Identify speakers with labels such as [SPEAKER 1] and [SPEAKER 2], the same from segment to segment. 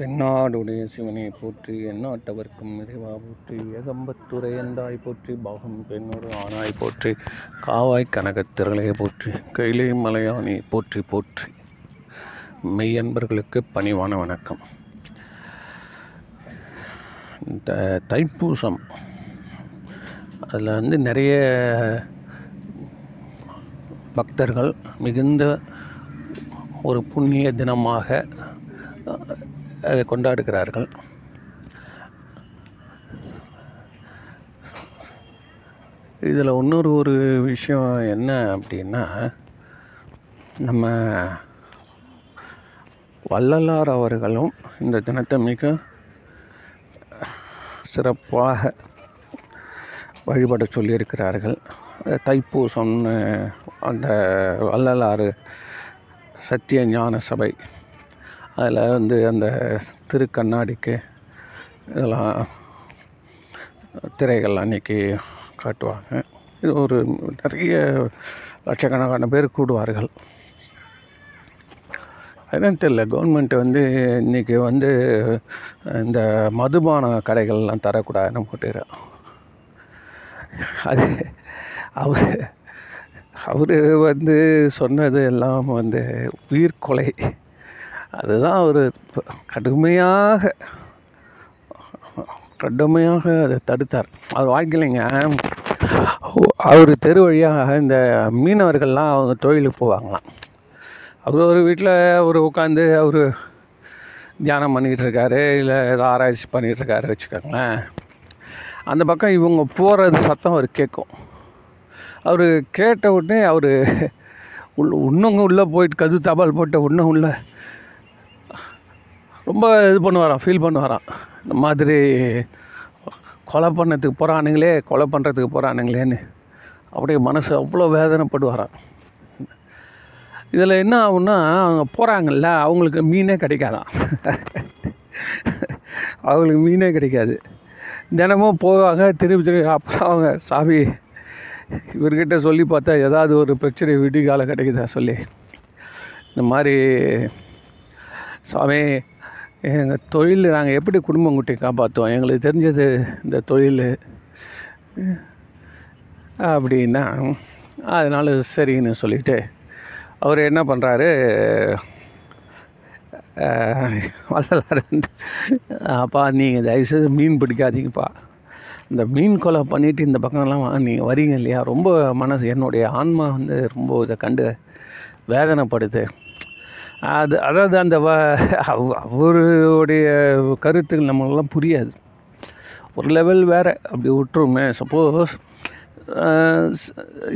[SPEAKER 1] தென்னாடுடைய சிவனை போற்றி எந்நாட்டவர்க்கும் இறைவா போற்றி ஏகம்பத்துரை எந்தாய் போற்றி பாகம் பெண்ணொரு ஆனாய் போற்றி காவாய் கனகத்திரளையை போற்றி கைலை மலையானி போற்றி போற்றி. மெய்யன்பர்களுக்கு பணிவான வணக்கம். இந்த தைப்பூசம் அதில் வந்து நிறைய பக்தர்கள் மிகுந்த ஒரு புண்ணிய தினமாக கொண்டாடுகிறார்கள். இதில் இன்னொரு ஒரு விஷயம் என்ன அப்படின்னா நம்ம வள்ளலார் அவர்களும் இந்த தினத்தை மிக சிறப்பாக வழிபட சொல்லியிருக்கிறார்கள். தைப்பூசம்னு அந்த வள்ளலாறு சத்திய ஞான சபை அதில் வந்து அந்த திருக்கண்ணாடிக்கு இதெல்லாம் திரைகள் அன்னைக்கு காட்டுவாங்க. இது ஒரு நிறைய லட்சக்கணக்கான பேர் கூடுவார்கள். என்னன்னு தெரியல கவர்மெண்ட் வந்து இன்றைக்கி வந்து இந்த மதுபான கடைகள்லாம் தரக்கூடாதுன்னு போட்டுக்கிறேன் அது அவர் அவர் வந்து சொன்னது எல்லாம் வந்து உயிர்கொலை. அதுதான் அவர் கடுமையாக கடுமையாக அதை தடுத்தார். அவர் வாழ்க்கையிலைங்க அவர் தெரு வழியாக இந்த மீனவர்கள்லாம் அவங்க தொழிலுக்கு போவாங்களாம். அவர் ஒரு வீட்டில் அவர் உட்காந்து அவர் தியானம் பண்ணிக்கிட்டு இருக்காரு இல்லை ஏதோ ஆராய்ச்சி பண்ணிகிட்ருக்காரு வச்சுக்கோங்களேன். அந்த பக்கம் இவங்க போகிறது சத்தம் அவர் கேட்கும். அவர் கேட்ட உடனே அவர் உள்ள இன்னும் உள்ளே போயிட்டு கது தபால் போட்ட இன்னும் உள்ளே ரொம்ப இது பண்ணுவாராம் ஃபீல் பண்ணுவாராம் இந்த மாதிரி கொலை பண்ணதுக்கு போகிறானுங்களே கொலை பண்ணுறதுக்கு போகிறானுங்களேன்னு அப்படியே மனசு அவ்வளோ வேதனைப்படுவாராம் இதில் என்ன ஆகுன்னா அவங்க போகிறாங்கல்ல அவங்களுக்கு மீனே கிடைக்காதான் அவங்களுக்கு மீனே கிடைக்காது. தினமும் போவாங்க திருப்பி திருப்பி அப்புறம் அவங்க சாமி இவர்கிட்ட சொல்லி பார்த்தா ஏதாவது ஒரு பிரச்சனை விடிகால கிடைக்குதா சொல்லி. இந்த மாதிரி சாமி எங்கள் தொழில் நாங்கள் எப்படி குடும்பம் குட்டி காப்பாற்றுவோம் எங்களுக்கு தெரிஞ்சது இந்த தொழில். அப்படின்னா அதனால் சரின்னு சொல்லிவிட்டு அவர் என்ன பண்ணுறாரு வள்ளலார் அப்பா நீங்கள் தயவுசெய்து மீன் பிடிக்காதீங்கப்பா. இந்த மீன் கொலை பண்ணிவிட்டு இந்த பக்கம்லாம் நீங்கள் வரீங்க இல்லையா? ரொம்ப மனசு என்னுடைய ஆன்மா வந்து ரொம்ப இதை கண்டு வேதனைப்படுது. அது அதாவது அந்த வ அவருடைய கருத்துக்கள் நம்மளெல்லாம் புரியாது. ஒரு லெவல் வேறு அப்படி விட்டுருமே. சப்போஸ்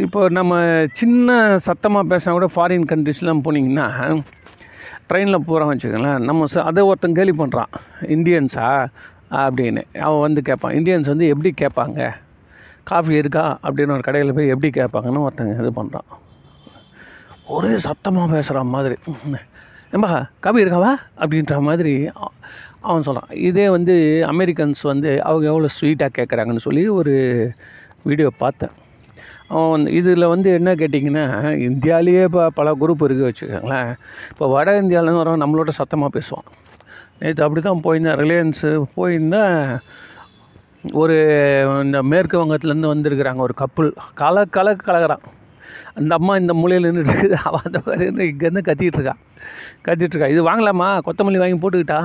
[SPEAKER 1] இப்போ நம்ம சின்ன சத்தமாக பேசினா கூட ஃபாரின் கண்ட்ரிஸ்லாம் போனீங்கன்னா ட்ரெயினில் போகிறோம் வச்சுக்கோங்களேன். நம்ம அதை ஒருத்தன் கேலி பண்ணுறான் இந்தியன்ஸா அப்படின்னு. அவன் வந்து கேட்பான். இந்தியன்ஸ் வந்து எப்படி கேட்பாங்க? காஃபி இருக்கா? அப்படின்னு ஒரு கடையில் போய் எப்படி கேட்பாங்கன்னு ஒருத்தங்க இது பண்ணுறான் ஒரே சத்தமாக பேசுகிற மாதிரி. ஏம்பா காபி இருக்காவா? அப்படின்ற மாதிரி அவன் சொல்கிறான் இதே வந்து அமெரிக்கன்ஸ் வந்து அவங்க எவ்வளோ ஸ்வீட்டாக கேட்குறாங்கன்னு சொல்லி ஒரு வீடியோ பார்த்தேன். அவன் இதில் வந்து என்ன கேட்டிங்கன்னா இந்தியாவிலேயே இப்போ பல குரூப் இருக்குது வச்சுக்கோங்களேன். இப்போ வட இந்தியாவிலேருந்து வரவன் நம்மளோட சத்தமாக பேசுவான். நேற்று அப்படி தான் போயிருந்தேன் ரிலையன்ஸு போயிருந்தேன் ஒரு இந்த மேற்கு வங்கத்துலேருந்து வந்திருக்கிறாங்க ஒரு கப்புள் கல கல கலகிறான் அந்த அம்மா இந்த மூலையில் நின்றுட்டு அவன் அந்த மாதிரி இங்கேருந்து கத்திகிட்டு இருக்கான் இது வாங்கலாமா? கொத்தமல்லி வாங்கி போட்டுக்கிட்டா?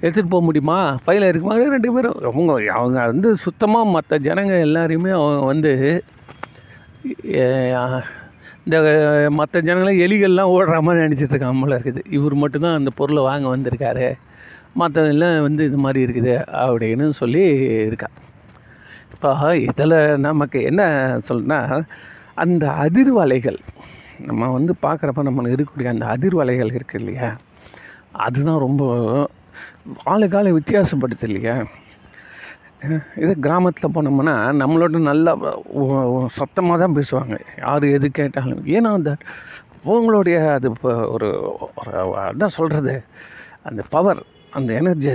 [SPEAKER 1] எடுத்துகிட்டு போக முடியுமா? பையில் இருக்குமா? ரெண்டு பேரும். அவங்க அவங்க வந்து சுத்தமாக மற்ற ஜனங்க எல்லாரையுமே அவங்க வந்து இந்த மற்ற ஜனங்களை எலிகள்லாம் ஓடுற மாதிரி நினச்சிட்டு இருக்கான் போல இருக்குது. இவர் மட்டும்தான் அந்த பொருளை வாங்க வந்திருக்காரு. மற்றதெல்லாம் வந்து இது மாதிரி இருக்குது அப்படின்னு சொல்லி இருக்கா. இப்போ இதில் நமக்கு என்ன சொல்லுன்னா அந்த அதிர்வலைகள் நம்ம வந்து பார்க்குறப்ப நம்ம இருக்கக்கூடிய அந்த அதிர்வலைகள் இருக்குது இல்லையா? அதுதான் ரொம்ப ஆளுக்கால வித்தியாசப்படுது இல்லையா? இதே கிராமத்தில் போனோம்னா நம்மளோட நல்லா சத்தமாக தான் பேசுவாங்க. யார் எது கேட்டாலும். ஏன்னா அந்த அவங்களுடைய அது இப்போ ஒரு என்ன சொல்கிறது அந்த பவர் அந்த எனர்ஜி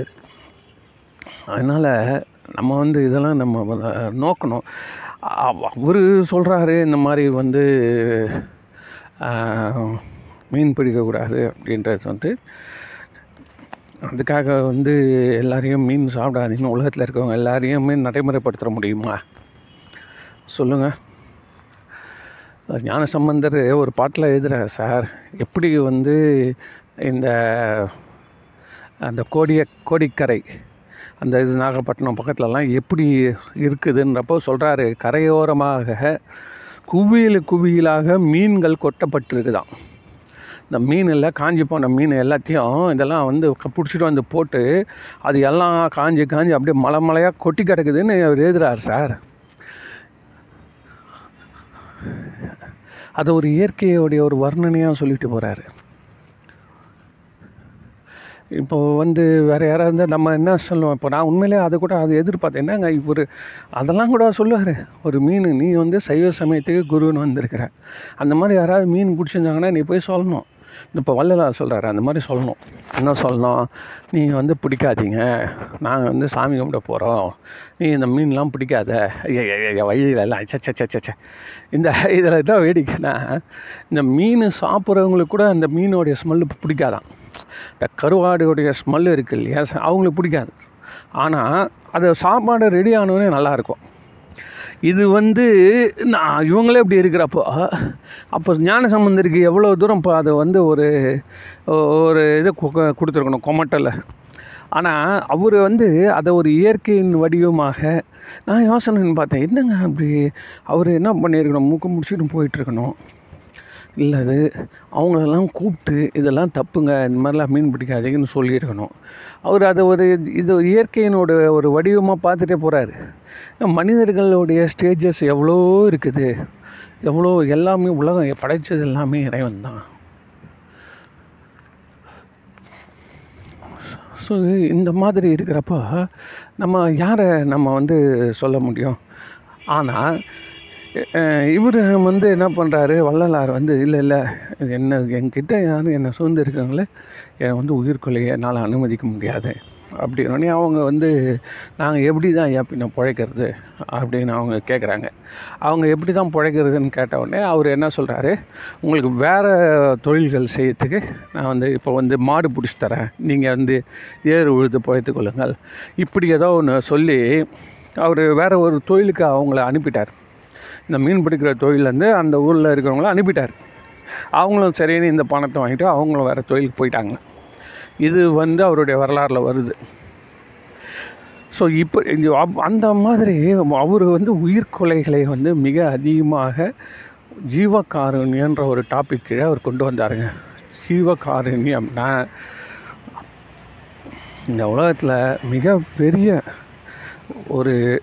[SPEAKER 1] அதனால் நம்ம வந்து இதெல்லாம் நம்ம நோக்கணும். அவர் சொல்கிறாரு இந்த மாதிரி வந்து மீன் பிடிக்கக்கூடாது அப்படின்றது வந்து அதுக்காக வந்து எல்லாரையும் மீன் சாப்பிடாதீங்கன்னு உலகத்தில் இருக்கவங்க எல்லாரையுமே நடைமுறைப்படுத்த முடியுமா? சொல்லுங்கள் ஞான சம்பந்தர் ஒரு பாட்டில் எழுதுகிறார் சார். எப்படி வந்து இந்த அந்த கோடிய கோடிக்கரை அந்த இது நாகப்பட்டினம் பக்கத்துலலாம் எப்படி இருக்குதுன்றப்போ சொல்கிறாரு கரையோரமாக குவியல் குவியலாக மீன்கள் கொட்டப்பட்டிருக்குதாம். இந்த மீனில் காஞ்சி போன மீன் எல்லாத்தையும் இதெல்லாம் வந்து பிடிச்சிட்டு வந்து போட்டு அது எல்லாம் காஞ்சி காஞ்சி அப்படியே மலை மலையாக கொட்டி கிடக்குதுன்னு அவர் எழுதுறார் சார். அது ஒரு இயற்கையோடைய ஒரு வர்ணனையாக சொல்லிட்டு போகிறாரு இப்போது வந்து வேறு யாராவது இருந்தால் நம்ம என்ன சொல்லுவோம்? இப்போ நான் உண்மையிலே அதை கூட அதை எதிர்பார்த்தேன். என்னங்க இவர்? அதெல்லாம் கூட சொல்லுவார். ஒரு மீன் நீ வந்து சைவ சமயத்துக்கு குருன்னு வந்திருக்கிற. அந்த மாதிரி யாராவது மீன் பிடிச்சிருந்தாங்கன்னா நீ போய் சொல்லணும். இப்போ வள்ளலார் சொல்கிறாரு அந்த மாதிரி சொல்லணும். என்ன சொல்லணும்? நீ வந்து பிடிக்காதீங்க. நாங்கள் வந்து சாமி கும்பிட போகிறோம் நீ இந்த மீன்லாம் பிடிக்காத. வழியில எல்லாம் சச்ச சச்ச இந்த இதில் தான் வேடிக்கைன்னா இந்த மீன் சாப்பிட்றவங்களுக்கு கூட அந்த மீனோடைய ஸ்மெல்லு பிடிக்காதான். இந்த கருவாடுடைய ஸ்மெல் இருக்குது இல்லையா? அவங்களுக்கு பிடிக்காது. ஆனால் அது சாப்பாடு ரெடி ஆனோடனே நல்லாயிருக்கும் இது வந்து நான் இவங்களே இப்படி இருக்கிறப்போ அப்போ ஞான சம்பந்தருக்கு எவ்வளோ தூரம் இப்போ அதை வந்து ஒரு ஒரு இது கொடுத்துருக்கணும் கொமட்டலை. ஆனால் அவர் வந்து அதை ஒரு இயற்கையின் வடிவமாக நான் யோசனைன்னு பார்த்தேன் என்னங்க அப்படி? அவர் என்ன பண்ணியிருக்கணும்? மூக்கு முடிச்சுட்டு போயிட்டுருக்கணும் இல்லை அது அவங்களெல்லாம் கூப்பிட்டு இதெல்லாம் தப்புங்க. இந்த மாதிரிலாம் மீன் பிடிக்காதீங்கன்னு சொல்லியிருக்கணும். அவர் அதை ஒரு இது இயற்கையினோட ஒரு வடிவமாக பார்த்துட்டே போகிறாரு மனிதர்களுடைய ஸ்டேஜஸ் எவ்வளோ இருக்குது? எவ்வளோ எல்லாமே உலகம் படைச்சது எல்லாமே இறைவன் தான். ஸோ இந்த மாதிரி இருக்கிறப்போ நம்ம யாரை நம்ம வந்து சொல்ல முடியும்? ஆனால் இவர் வந்து என்ன பண்ணுறாரு வள்ளலார் வந்து இல்லை இல்லை என்ன என்கிட்ட யாரும் என்னை சூழ்ந்து இருக்காங்களே என்னை வந்து உயிர்கொலையை என்னால் அனுமதிக்க முடியாது. அப்படின்னோடனே அவங்க வந்து நாங்கள் எப்படி தான் ஐயா பின்ன பிழைக்கிறது? அப்படின்னு அவங்க கேட்குறாங்க அவங்க எப்படி தான் பிழைக்கிறதுன்னு கேட்ட உடனே அவர் என்ன சொல்கிறாரு உங்களுக்கு வேறு தொழில்கள் செய்யறதுக்கு நான் வந்து இப்போ வந்து மாடு பிடிச்சி தரேன். நீங்கள் வந்து ஏறு உழுது பிழைத்து கொள்ளுங்கள். இப்படி ஏதோ ஒன்று சொல்லி அவர் வேறு ஒரு தொழிலுக்கு அவங்கள அனுப்பிட்டார். இந்த மீன் பிடிக்கிற தொழிலேருந்து அந்த ஊரில் இருக்கிறவங்கள அனுப்பிட்டார். அவங்களும் சரின்னு இந்த பணத்தை வாங்கிட்டு அவங்களும் வேறு தொழிலுக்கு போயிட்டாங்க. இது வந்து அவருடைய வரலாறில் வருது. ஸோ இப்போ அப்- அந்த மாதிரி அவர் வந்து உயிர்கொலைகளை வந்து மிக அதிகமாக ஜீவகாருண்யன்ற ஒரு டாபிக் கீழே அவர் கொண்டு வந்தாருங்க. ஜீவகாருண்யம்னா இந்த உலகத்தில் மிகப்பெரிய ஒரு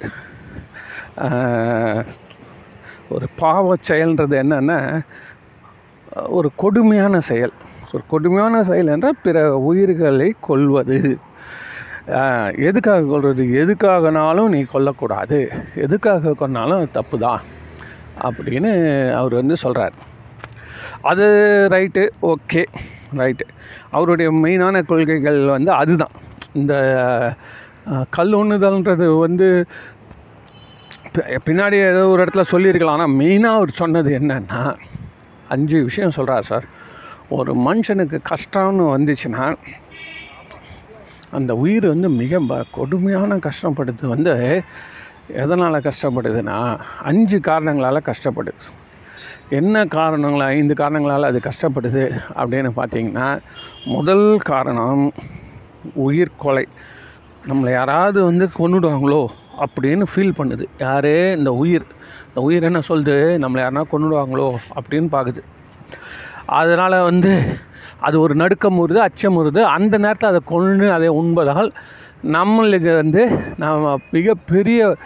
[SPEAKER 1] ஒரு பாவச் செயல்ன்றது என்னென்னா ஒரு கொடுமையான செயல். ஒரு கொடுமையான செயல் என்றால் பிற உயிர்களை கொல்வது. எதுக்காக கொள்வது எதுக்காகனாலும் நீ கொல்லக்கூடாது. எதுக்காக கொன்னாலும் அது தப்பு தான் அப்படின்னு அவர் வந்து சொல்கிறார் அது ரைட்டு ஓகே ரைட்டு. அவருடைய மெயினான கொள்கைகள் வந்து அதுதான். இந்த கல் உண்ணுதல்ன்றது வந்து பின்னாடி ஏதோ ஒரு இடத்துல சொல்லியிருக்கலாம். ஆனால் மெயினாக அவர் சொன்னது என்னன்னா அஞ்சு விஷயம் சொல்கிறார் சார். ஒரு மனுஷனுக்கு கஷ்டம்னு வந்துச்சுன்னா அந்த உயிர் வந்து மிக கொடுமையான கஷ்டப்படுது. வந்து எதனால் கஷ்டப்படுதுன்னா அஞ்சு காரணங்களால் கஷ்டப்படுது. என்ன காரணங்கள் ஐந்து காரணங்களால் அது கஷ்டப்படுது அப்படின்னு பார்த்தீங்கன்னா முதல் காரணம் உயிர் கொலை. நம்மளை யாராவது வந்து கொண்டுடுவாங்களோ அப்படின்னு ஃபீல் பண்ணுது. யாரே இந்த உயிர் இந்த உயிர் என்ன சொல்லுது? நம்மளை யாருனா கொண்டுடுவாங்களோ அப்படின்னு பார்க்குது அதனால் வந்து அது ஒரு நடுக்கம் வருது அச்சம் வருது அந்த நேரத்தில் அதை கொன்று அதை உண்பதால் நம்மளுக்கு வந்து நம்ம மிகப்பெரிய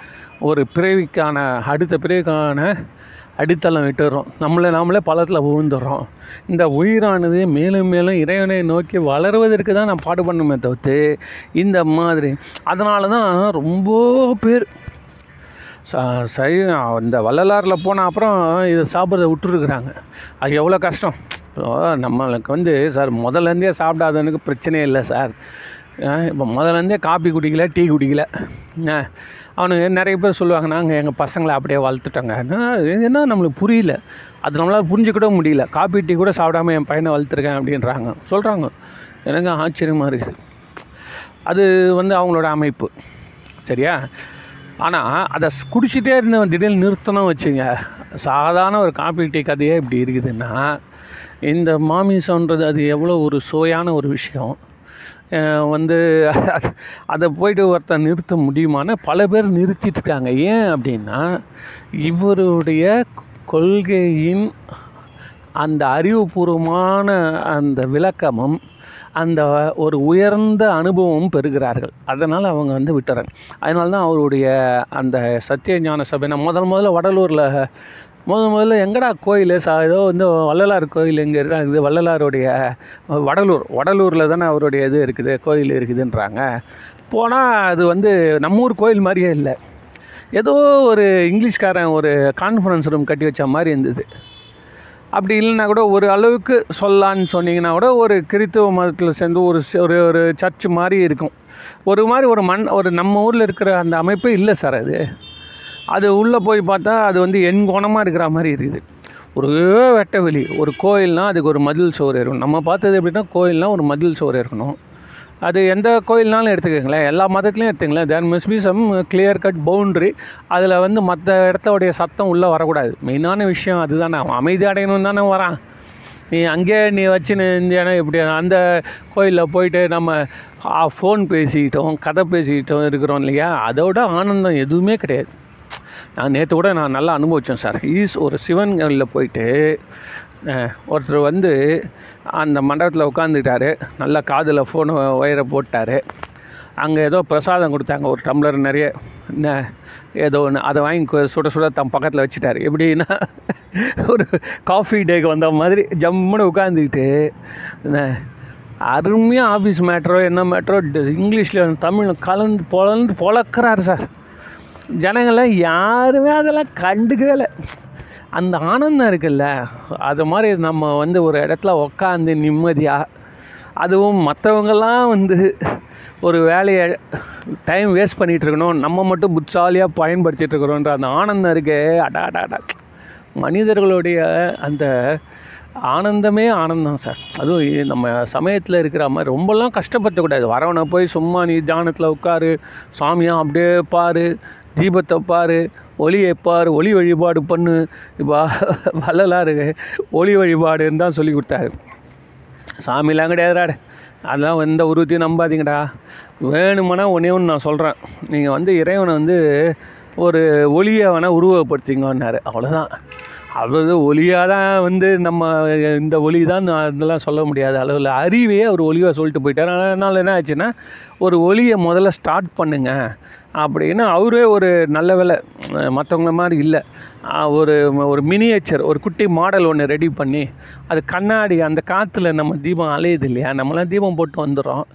[SPEAKER 1] ஒரு பிறவிக்கான அடுத்த பிறவிக்கான அடித்தளம் விட்டுறோம் நம்மளை நாமளே பள்ளத்தில் விழுந்துடுறோம் இந்த உயிரானது மேலும் மேலும் இறைவனை நோக்கி வளருவதற்கு தான் நான் பாடு பண்ணுமே தவிர்த்து இந்த மாதிரி. அதனால தான் ரொம்ப பேர் ச சை இந்த வள்ளலாரில் போன அப்புறம் இதை சாப்பிட்றத விட்டுருக்குறாங்க. அது எவ்வளோ கஷ்டம். நம்மளுக்கு வந்து சார் முதல்லேருந்தே சாப்பிடாதவனுக்கு பிரச்சனையே இல்லை சார். இப்போ முதல்லேருந்தே காப்பி குடிக்கல டீ குடிக்கல. அவனுக்கு அவனுங்க நிறைய பேர் சொல்லுவாங்க நாங்கள் எங்கள் பசங்களை அப்படியே வளர்த்துட்டோங்க. என்ன நம்மளுக்கு புரியல. அது நம்மளால் புரிஞ்சுக்கூட முடியல. காப்பி டீ கூட சாப்பிடாம என் பையனை வளர்த்துருக்கேன் அப்படின்றாங்க. சொல்கிறாங்க எனக்கு ஆச்சரியமாக இருக்குது. அது வந்து அவங்களோட அமைப்பு. சரியா? ஆனால் அதை குடிச்சிட்டே இருந்த திடீர்னு நிறுத்தணும் வச்சுங்க. சாதாரண ஒரு காப்பி டீ கதையே இப்படி இருக்குதுன்னா இந்த மாமிசன்றது அது எவ்வளோ ஒரு சுவையான ஒரு விஷயம். வந்து அதை போயிட்டு ஒருத்தன் நிறுத்த முடியுமான்னு பல பேர் நிறுத்திட்டு இருக்காங்க. ஏன் அப்படின்னா இவருடைய கொள்கையின் அந்த அறிவுபூர்வமான அந்த விளக்கமும் அந்த ஒரு உயர்ந்த அனுபவமும் பெறுகிறார்கள். அதனால் அவங்க வந்து விட்டுறாங்க. அதனால தான் அவருடைய அந்த சத்திய ஞான சபை நான் முதல் முதல்ல வடலூரில் முதல் முதல்ல எங்கடா கோயில்? சா ஏதோ வந்து வள்ளலார் கோயில் எங்கே இருக்குது வள்ளலாருடைய வடலூர். வடலூரில் தானே அவருடைய இது இருக்குது கோயில் இருக்குதுன்றாங்க. போனால் அது வந்து நம்ம ஊர் கோயில் மாதிரியே இல்லை. ஏதோ ஒரு இங்கிலீஷ்காரன் ஒரு கான்ஃபரன்ஸ் ரூம் கட்டி வச்ச மாதிரி இருந்தது. அப்படி இல்லைன்னா கூட ஒரு அளவுக்கு சொல்லான்னு சொன்னீங்கன்னா கூட ஒரு கிறித்துவ மதத்தில் சேர்ந்து ஒரு ஒரு ஒரு சர்ச் மாதிரி இருக்கும். ஒரு மாதிரி ஒரு மண் ஒரு நம்ம ஊரில் இருக்கிற அந்த அமைப்பு இல்லை சார் அது. அது உள்ளே போய் பார்த்தா அது வந்து என் கோணமாக இருக்கிற மாதிரி இருக்குது. ஒரே வெட்ட வெளி ஒரு கோயில்னால் அதுக்கு ஒரு மதில் சுவர் இருக்கணும் நம்ம பார்த்தது எப்படின்னா கோயில்னால் ஒரு மதில் சுவர் இருக்கணும் அது எந்த கோயில்னாலும் எடுத்துக்கோங்களேன். எல்லா மதத்துலையும் எடுத்துங்களேன் there must be some clear cut boundary அதில் வந்து மற்ற இடத்தோடைய சத்தம் உள்ளே வரக்கூடாது. மெயினான விஷயம் அதுதானே. அவன் அமைதி அடையணும் தானே வரான். நீ அங்கேயே நீ வச்சுன்னு இருந்தேன்னா எப்படி அந்த கோயிலில் போயிட்டு நம்ம ஃபோன் பேசிக்கிட்டோம் கதை பேசிக்கிட்டோம் இருக்கிறோம் இல்லையா? அதோட ஆனந்தம் எதுவுமே கிடையாது. நான் நேற்று கூட நான் நல்லா அனுபவித்தேன் சார். ஈஸ் ஒரு சிவன் கோயிலில் போயிட்டு ஒருத்தர் வந்து அந்த மண்டபத்தில் உட்காந்துட்டாரு நல்லா காதில் ஃபோனு ஒயரை போட்டார். அங்கே ஏதோ பிரசாதம் கொடுத்தாங்க. ஒரு டம்ளர் நிறைய என்ன ஏதோ ஒன்று அதை வாங்கி சுட சுட தம் பக்கத்தில் வச்சுட்டாரு. எப்படின்னா ஒரு காஃபி டேக்கு வந்த மாதிரி ஜம்முன்னு உட்காந்துக்கிட்டு என்ன அருமையாக ஆஃபீஸ் மேட்ரோ என்ன மேட்ரோ இங்கிலீஷில் தமிழில் கலந்து பொலந்து பொழக்கிறார் சார். ஜனங்களை யாருமே அதெல்லாம் கண்டுக்கவே இல்லை. அந்த ஆனந்தம் இருக்குல்ல அது மாதிரி நம்ம வந்து ஒரு இடத்துல உக்காந்து நிம்மதியாக அதுவும் மற்றவங்கெல்லாம் வந்து ஒரு வேலையை டைம் வேஸ்ட் பண்ணிகிட்டு இருக்கணும் நம்ம மட்டும் புட்சாலியாக பயன்படுத்திகிட்ருக்குறோன்ற அந்த ஆனந்தம் இருக்கே அடா அடா அடா. மனிதர்களுடைய அந்த ஆனந்தமே ஆனந்தம் சார். அதுவும் நம்ம சமயத்தில் இருக்கிற மாதிரி ரொம்பலாம் கஷ்டப்படுத்தக்கூடாது வரவனை போய் சும்மா நீ தியானத்தில் உட்காரு சாமியாக அப்படியே பாரு தீபத்தை பாரு ஒளியை பாரு ஒளி வழிபாடு பண்ணு. இப்போ வள்ளலாரு ஒளி வழிபாடுன்னு தான் சொல்லி கொடுத்தாரு. சாமிலாம் கிடையாதுடா அதெல்லாம் எந்த உருவத்தையும் நம்பாதீங்கடா. வேணுமானா ஒன்றே ஒன்று நான் சொல்கிறேன் நீங்கள் வந்து இறைவனை வந்து ஒரு ஒளியை வேணால் உருவப்படுத்திங்கன்னாரு அவ்வளோதான் அதாவது ஒளியாக தான் வந்து நம்ம இந்த ஒளி தான் நான் இதெல்லாம் சொல்ல முடியாது. அளவில் அறிவையே ஒரு ஒளியாக சொல்லிட்டு போயிட்டார். அதனால் என்ன ஆச்சுன்னா ஒரு ஒளியை முதல்ல ஸ்டார்ட் பண்ணுங்கள் அப்படின்னு அவரே ஒரு நல்ல வேலை மற்றவங்கள மாதிரி இல்லை. ஒரு ஒரு மினியேச்சர் ஒரு குட்டி மாடல் ஒன்று ரெடி பண்ணி அது கண்ணாடி அந்த காற்றுல நம்ம தீபம் அலையுது இல்லையா? நம்மளாம் தீபம் போட்டு வந்துடுறோம்.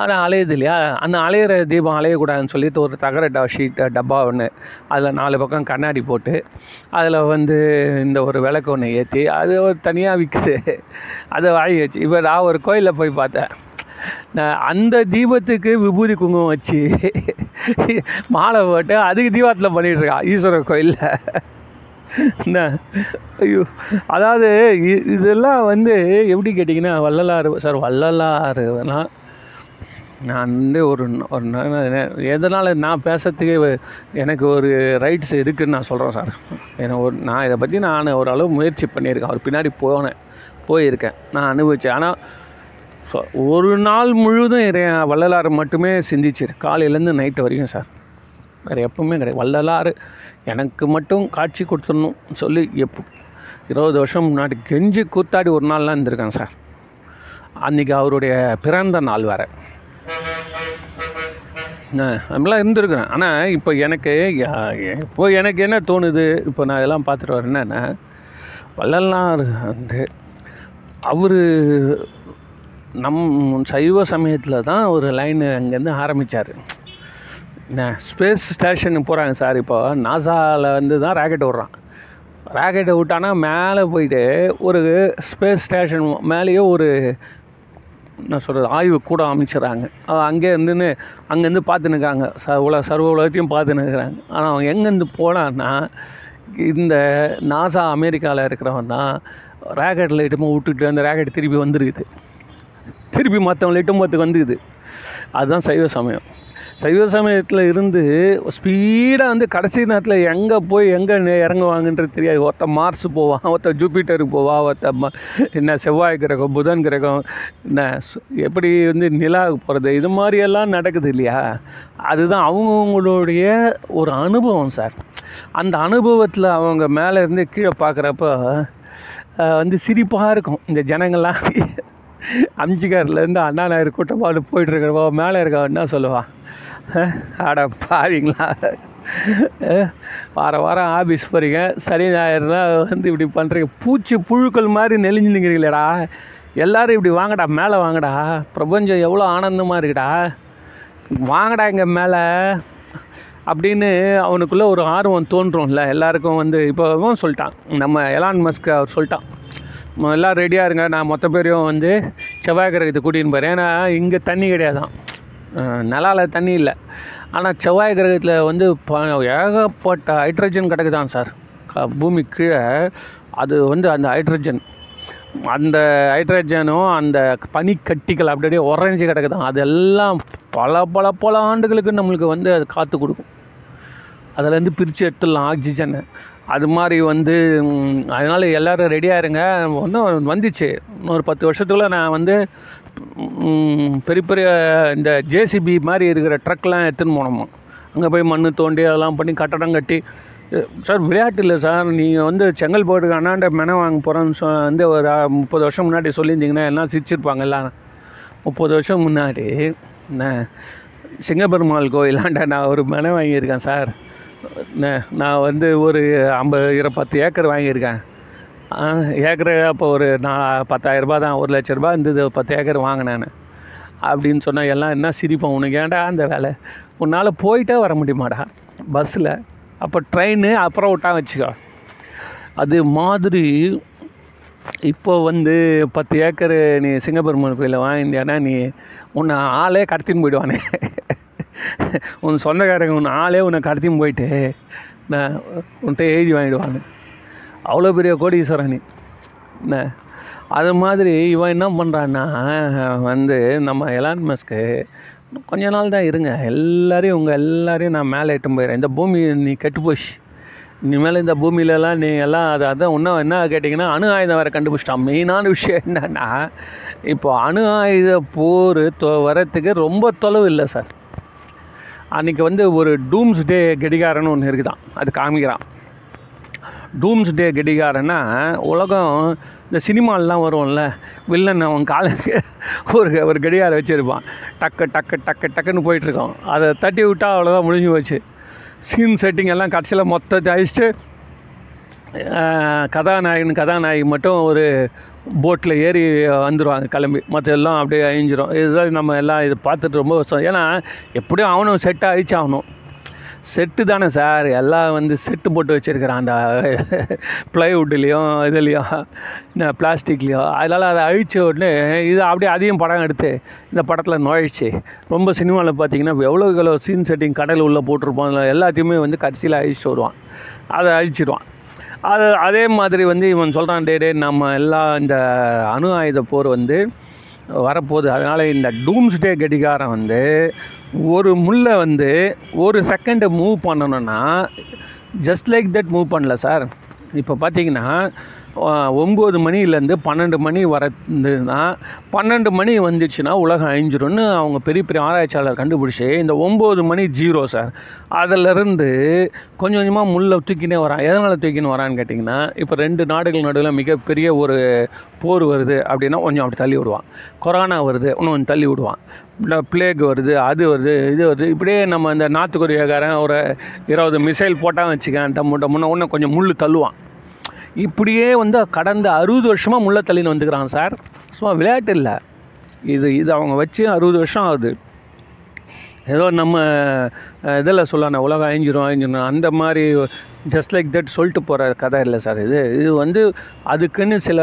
[SPEAKER 1] ஆனால் அலையுது இல்லையா? அந்த அலையிற தீபம் அலையக்கூடாதுன்னு சொல்லிட்டு ஒரு தகர டா ஷீட் டப்பா ஒன்று அதில் நாலு பக்கம் கண்ணாடி போட்டு அதில் வந்து இந்த ஒரு விளக்கு ஒன்று ஏற்றி அது ஒரு தனியாக விற்குது அதை வாங்கி வச்சு இப்போ நான் ஒரு கோயிலில் போய் பார்த்தேன். அந்த தீபத்துக்கு விபூதி குங்குமம் வச்சு மாலை போட்டு அதுக்கு தீபத்தில் பண்ணிட்டு ஈஸ்வரர் கோயிலில். என்ன ஐயோ அதாவது இதெல்லாம் வந்து எப்படி கேட்டிங்கன்னா வள்ளலாறு சார் வள்ளலாறுனா நான் வந்து ஒரு ஒரு எதனால் நான் பேசுறதுக்கு எனக்கு ஒரு ரைட்ஸ் இருக்குதுன்னு நான் சொல்கிறேன் சார். எனக்கு ஒரு நான் இதை பற்றி நான் ஓரளவு முயற்சி பண்ணியிருக்கேன். அவர் பின்னாடி போனேன் போயிருக்கேன். நான் அனுபவித்தேன் ஆனால் ஸோ ஒரு நாள் முழுவதும் வள்ளலாறு மட்டுமே சிந்திச்சிரு காலையிலேருந்து நைட்டு வரைக்கும் சார் வேறு எப்பவுமே கிடையாது. வள்ளலாறு எனக்கு மட்டும் காட்சி கொடுத்துடணும் சொல்லி எப்போ இருபது வருஷம் முன்னாடி கெஞ்சி கூத்தாடி ஒரு நாள்லாம் இருந்திருக்கேன் சார் அன்றைக்கி அவருடைய பிறந்த நாள் வேறு. நம்மளாம் இருந்திருக்கிறேன். ஆனால் இப்போ எனக்கு இப்போ எனக்கு என்ன தோணுது? இப்போ நான் இதெல்லாம் பார்த்துட்டு வரேன். என்னென்னா வள்ளலார் வந்து அவர் நம் சைவ சமயத்தில் தான் ஒரு லைன் அங்கேருந்து ஆரம்பித்தார் என்ன ஸ்பேஸ் ஸ்டேஷனுக்கு போகிறாங்க சார் இப்போ. நாசாவில் வந்து தான் ராக்கெட் விட்றான் ராக்கெட்டை விட்டானா மேலே போயிட்டு ஒரு ஸ்பேஸ் ஸ்டேஷன் மேலேயே ஒரு என்ன சொல்கிறது ஆய்வு கூட அமைச்சிடறாங்க அங்கே இருந்துன்னு அங்கேருந்து பார்த்துன்னு இருக்காங்க. ச உல சர்வ உலகத்தையும் பார்த்துன்னு இருக்கிறாங்க. ஆனால் அவங்க எங்கேருந்து போனான்னா இந்த நாசா அமெரிக்காவில் இருக்கிறவன் தான் ராக்கெட்டில் இட்டுமா விட்டுட்டு அந்த ராக்கெட் திருப்பி வந்துருக்குது. திருப்பி மற்றவங்களை எட்டும் போகிறதுக்கு வந்துக்குது. அதுதான் சைவ சமயம். சைவ சமயத்தில் இருந்து ஸ்பீடாக வந்து கடைசி நேரத்தில் எங்கே போய் எங்கே இறங்குவாங்கன்றது தெரியாது. ஒருத்தன் மார்ஸ் போவான் ஒருத்தன் ஜூபிட்டருக்கு போவான் ஒருத்தன் ம- என்ன செவ்வாய் கிரகம் புதன் கிரகம் என்ன எப்படி வந்து நிலாவுக்கு போகிறது இது மாதிரியெல்லாம் நடக்குது இல்லையா? அதுதான் அவங்கவுங்களுடைய ஒரு அனுபவம் சார் அந்த அனுபவத்தில் அவங்க மேலே இருந்து கீழே பார்க்குறப்ப வந்து சிரிப்பாக இருக்கும். இந்த ஜனங்கள்லாம் அம்ஜிகார்லேருந்து அண்ணா நாயர் கூட்டப்பாடு போயிட்டுருக்கிறப்போ மேலே இருக்கவன் என்ன சொல்லுவான் ஆட பாருங்களா வார வாரம் ஆஃபீஸ் போகிறீங்க சனி ஞாயிறுனா வந்து இப்படி பண்ணுறீங்க பூச்சி புழுக்கள் மாதிரி நெளிஞ்சு நிற்கிறீங்களேடா எல்லோரும் இப்படி வாங்கடா மேலே வாங்கடா. பிரபஞ்சம் எவ்வளோ ஆனந்தமாக இருக்குடா. வாங்கடா இங்கே மேலே. அப்படின்னு அவனுக்குள்ளே ஒரு ஆர்வம் தோன்றும்ல. எல்லாருக்கும் வந்து இப்போவும் சொல்லிட்டான். நம்ம எலான் மஸ்க் அவர் சொல்லிட்டான். எல்லாம் ரெடியாக இருங்க. நான் மொத்த பேரையும் வந்து செவ்வாய் கிரகத்தை கூட்டின்னு போகிறேன் ஏன்னா இங்கே தண்ணி கிடையாதான். நிலாவில் தண்ணி இல்லை. ஆனால் செவ்வாய் கிரகத்தில் வந்து ப ஏகப்பட்ட ஹைட்ரஜன் கிடக்குதான் சார். பூமி கீழே. அது வந்து அந்த ஹைட்ரஜன் அந்த ஹைட்ரஜனும் அந்த பனிக்கட்டிகள் அப்படியே உறைஞ்சி கிடக்குதான். அதெல்லாம் பல பல பல ஆண்டுகளுக்கு நம்மளுக்கு வந்து அது காற்று கொடுக்கும். அதுலேருந்து பிரித்து எடுத்துடலாம் ஆக்சிஜனை அது மாதிரி வந்து அதனால் எல்லோரும் ரெடியாக இருங்க. ஒன்றும் வந்துச்சு. இன்னொரு பத்து வருஷத்துக்குள்ள நான் வந்து பெரிய பெரிய இந்த ஜேசிபி மாதிரி இருக்கிற ட்ரக்லாம் எடுத்துன்னு போனோமா. அங்கே போய் மண் தோண்டி அதெல்லாம் பண்ணி கட்டடம் கட்டி சார் விளையாட்டு இல்லை சார். நீங்கள் வந்து செங்கல்பட்டுக்கு அண்ணாண்ட மென வாங்க போகிறோன்னு சொ வந்து ஒரு முப்பது வருஷம் முன்னாடி சொல்லியிருந்தீங்கன்னா எல்லாம் சிரிச்சிருப்பாங்க எல்லாம். முப்பது வருஷம் முன்னாடி என்ன சிங்கப்பெருமாள் கோயிலாண்ட நான் ஒரு மென வாங்கியிருக்கேன் சார். நான் வந்து ஒரு ஐம்பது இரு பத்து ஏக்கர் வாங்கியிருக்கேன். ஏக்கரு ஏக்கர் அப்போ ஒரு நான் பத்தாயிரரூபா தான் ஒரு லட்ச ரூபா இருந்தது பத்து ஏக்கர் வாங்கினேன் அப்படின்னு சொன்னால் எல்லாம் என்ன சிரிப்போம் உனக்கு ஏன்டா அந்த வேலை? உன்னால் போயிட்டே வர முடியுமாடா? பஸ்ஸில். அப்போ ட்ரெயின் அப்புறம் விட்டா வச்சுக்கோ. அது மாதிரி இப்போ வந்து பத்து ஏக்கர் நீ சிங்கப்பெருமாள் கோயிலில் வாங்கிட்டியானா நீ உன்னை ஆளே கடத்தின்னு போயிடுவானே. உன் சொந்தக்காரங்க உன் ஆளே உன்னை கடத்தியும் போயிட்டு நான் உன்கிட்ட எழுதி வாங்கிடுவாங்க அவ்வளோ பெரிய கோடீஸ்வரன் என்ன அது மாதிரி இவன் என்ன பண்ணுறான்னா வந்து நம்ம எலான் மஸ்க்கு கொஞ்ச நாள் தான் இருங்க. எல்லாரையும் உங்கள் எல்லாரையும் நான் மேலே எட்டும் போயிடுறேன். இந்த பூமி நீ கெட்டு போச்சு. இனிமேல் இந்த பூமியிலலாம் நீ எல்லாம் அது அதான் இன்னும் என்ன கேட்டிங்கன்னா அணு ஆயுதம் வேறு கண்டுபிடிச்சிட்டான். மெயினான விஷயம் என்னென்னா இப்போ அணு ஆயுத போர் தொ வரத்துக்கு ரொம்ப தொலைவு இல்லை சார். அன்றைக்கி வந்து ஒரு டூம்ஸ் டே கெடிகாரன்னு ஒன்று இருக்குதான். அது காமிக்கிறான். டூம்ஸ் டே கெடிகாரன்னா உலகம் இந்த சினிமாலெலாம் வரும்ல வில்லன் அவன் காலுக்கு ஒரு ஒரு கடிகாரம் வச்சுருப்பான். டக்கு டக்கு டக்கு டக்குன்னு போயிட்டுருக்கான். அதை தட்டி விட்டால் அவ்வளோதான் முடிஞ்சு போச்சு. சீன் செட்டிங் எல்லாம் கடைசியில் மொத்தத்தை அழிச்சிட்டு கதாநாயகன் கதாநாயகி மட்டும் ஒரு போட்டில் ஏறி வந்துடுவாங்க கிளம்பி. மற்ற எல்லாம் அப்படியே அழிஞ்சிரும். இதுதான் நம்ம எல்லாம் இது பார்த்துட்டு ரொம்ப வருஷம். ஏன்னா எப்படியும் அவனும் செட்டாக அழிச்சாகணும் செட்டு தானே சார் எல்லாம் வந்து செட்டு போட்டு வச்சுருக்கிறான் அந்த ப்ளைவுட்லேயும் இதுலேயும் என்ன பிளாஸ்டிக்லேயும் அதனால் அதை அழிச்ச உடனே இது அப்படியே அதையும் படம் எடுத்து இந்த படத்தில் நுழைச்சி. ரொம்ப சினிமாவில் பார்த்தீங்கன்னா எவ்வளோ எவ்வளோ சீன் செட்டிங் கடல் உள்ளே போட்டிருப்போம் எல்லாத்தையுமே வந்து கடைசியில் அழிச்சிட்டு வருவான். அதை அழிச்சிடுவான் அது அதே மாதிரி வந்து இவன் சொல்கிறான் டே டே நம்ம எல்லாம் இந்த அணு ஆயுத போர் வந்து வரப்போகுது. அதனால் இந்த டூம்ஸ் டே கடிகாரம் வந்து ஒரு முள்ளை வந்து ஒரு செகண்டு மூவ் பண்ணணும்னா ஜஸ்ட் லைக் தட் மூவ் பண்ணல சார் இப்போ பார்த்தீங்கன்னா ஒம்பது மணிலேருந்து பன்னெண்டு மணி வரதுன்னா பன்னெண்டு மணி வந்துச்சுன்னா உலகம் அழிஞ்சிரும்னு அவங்க பெரிய பெரிய ஆராய்ச்சியாளர் கண்டுபிடிச்சி இந்த ஒம்பது மணி ஜீரோ சார் அதிலிருந்து கொஞ்சம் கொஞ்சமாக முள்ளை தூக்கினே வரான். எதனால் தூக்கின்னு வரான்னு கேட்டிங்கன்னா இப்போ ரெண்டு நாடுகள் நடுவில் மிகப்பெரிய ஒரு போர் வருது அப்படின்னா கொஞ்சம் அப்படி தள்ளி விடுவான். கொரோனா வருது இன்னும் கொஞ்சம் தள்ளி விடுவான். பிளேக் வருது அது வருது இது வருது. இப்படியே நம்ம இந்த நார்த் கொரியாக்காரன் ஒரு இருபது மிசைல் போட்டால் வச்சுக்கேன் டம்மு டம்முன்னு இன்னும் கொஞ்சம் முள் தள்ளுவான். இப்படியே வந்து கடந்த அறுபது வருஷமாக முள்ள தள்ளின்னு வந்துக்கிறான் சார். சும்மா விளையாட்டு இல்லை. இது இது அவங்க வச்சு அறுபது வருஷம் ஆகுது. ஏதோ நம்ம இதில் சொல்லணும் உலகம் அழிஞ்சிரும் அழிஞ்சிரும். அந்த மாதிரி ஜஸ்ட் லைக் தட் சொல்லிட்டு போகிற கதை இல்லை சார் இது. இது வந்து அதுக்குன்னு சில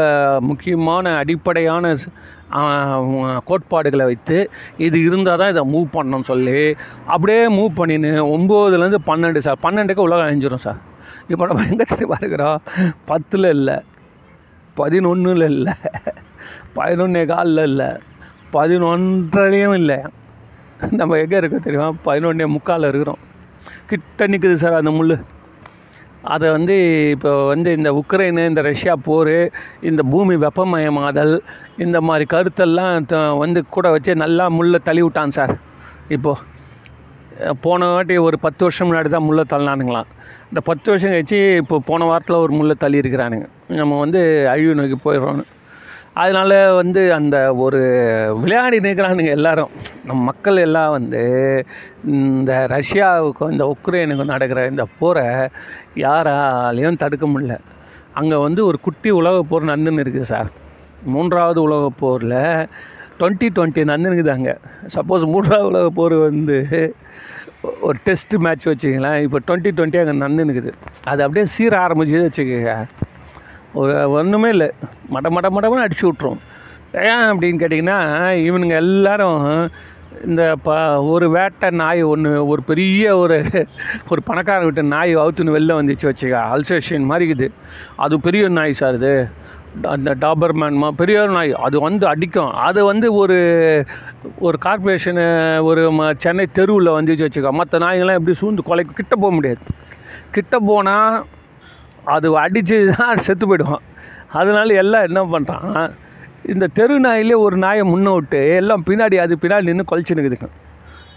[SPEAKER 1] முக்கியமான அடிப்படையான கோட்பாடுகளை வைத்து இது இருந்தால் தான் இதை மூவ் பண்ணணும்னு சொல்லி அப்படியே மூவ் பண்ணின்னு ஒம்போதுலேருந்து பன்னெண்டு சார். பன்னெண்டுக்கு உலகம் அழிஞ்சிரும் சார். இப்போ நம்ம எங்கே தெரியுமா இருக்கிறோம் பத்தில் இல்லை. பதினொன்றில் இல்லை. பதினொன்னே காலில் இல்லை. பதினொன்றரையும் இல்லை. நம்ம எங்கே இருக்கோம் தெரியுமா? பதினொன்னே முக்கால் இருக்கிறோம். கிட்ட நிற்குது சார் அந்த முள் அதை வந்து இப்போ வந்து இந்த உக்ரைனு இந்த ரஷ்யா போர் இந்த பூமி வெப்பமயமாதல் இந்த மாதிரி கருத்தெல்லாம் த- வந்து கூட வச்சு நல்லா முள்ளை தள்ளி விட்டான் சார். இப்போது போன வாட்டி ஒரு பத்து வருஷம் முன்னாடி தான் முள்ளை தள்ளினானுங்களாம். இந்த பத்து வருஷம் கழிச்சு இப்போ போன வாரத்தில் ஒரு முள்ளை தள்ளி இருக்கிறானுங்க. நம்ம வந்து அழிவு நோக்கி போயிடுறோம் அதனால வந்து அந்த ஒரு விளையாடி நிற்கிறானுங்க எல்லாரும். நம்ம மக்கள் எல்லாம் வந்து இந்த ரஷ்யாவுக்கும் இந்த உக்ரைனுக்கும் நடக்கிற இந்த போரை யாராலையும் தடுக்க முடியல. அங்கே வந்து ஒரு குட்டி உலகப் போர் நடந்துன்னு இருக்குது சார். மூன்றாவது உலகப் போரில் டுவெண்ட்டி டுவெண்ட்டி நடந்துருக்குது அங்கே. சப்போஸ் மூன்றாவது உலகப் போர் வந்து ஒரு டெஸ்ட் மேட்ச் வச்சுக்கலாம் இப்போ டுவெண்ட்டி டுவெண்ட்டி அங்கே நடந்துனுக்குது அது அப்படியே சீர ஆரம்பிச்சு வச்சுக்கோங்க. ஒரு ஒன்றுமே இல்லை. மட மட மடமாக அடிச்சு விட்ரும் ஏன் அப்படின்னு கேட்டிங்கன்னா இவனுங்க எல்லாரும் இந்த ப ஒரு வேட்டை நாய் ஒன்று ஒரு பெரிய ஒரு ஒரு பணக்காரன் விட்ட நாய் அவுத்துன்னு வெளில வந்துச்சு வச்சுக்க அல்சேஷன் மாதிரி இருக்குது. அது பெரிய நாய் சார் இது. அந்த டாபர்மேன் மா பெரிய நாய் அது வந்து அடிக்கும். அது வந்து ஒரு ஒரு கார்ப்பரேஷனு ஒரு ம சென்னை தெருவில் வந்துச்சு வச்சுக்கோ. மற்ற நாய்கள்லாம் எப்படி சூழ்ந்து கொலை கிட்ட போக முடியாது. கிட்ட போனால் அது அடித்து தான் செத்து போயிடுவான். அதனால எல்லாம் என்ன பண்ணுறான் இந்த தெரு நாயிலே ஒரு நாயை முன்ன விட்டு எல்லாம் பின்னாடி அது பின்னாடி நின்று கொலைச்சுனுக்குதுங்க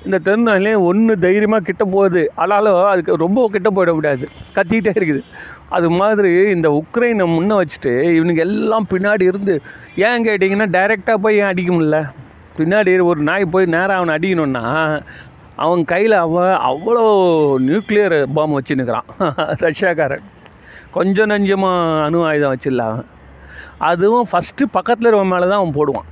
[SPEAKER 1] இந்த தெரு நாயிலே ஒன்று தைரியமாக கிட்ட போகுது. ஆனாலும் அதுக்கு ரொம்ப கிட்ட போயிட முடியாது. கத்திக்கிட்டே இருக்குது. அது மாதிரி இந்த உக்ரைனை முன்ன வச்சுட்டு இவனுங்க எல்லாம் பின்னாடி இருந்து ஏன் கேட்டிங்கன்னா டைரெக்டாக போய் ஏன் அடிக்க முடில பின்னாடி ஒரு நாய் போய் நேராக அவனை அடிக்கணும்னா அவன் கையில் அவன் அவ்வளோ நியூக்ளியர் பாம் வச்சுன்னுக்கிறான். ரஷ்யாக்காரன். கொஞ்சம் நஞ்சமாக அணு ஆயுதம் வச்சிடல அவன். அதுவும் ஃபஸ்ட்டு பக்கத்தில் இருவன் மேலே தான் அவன் போடுவான்.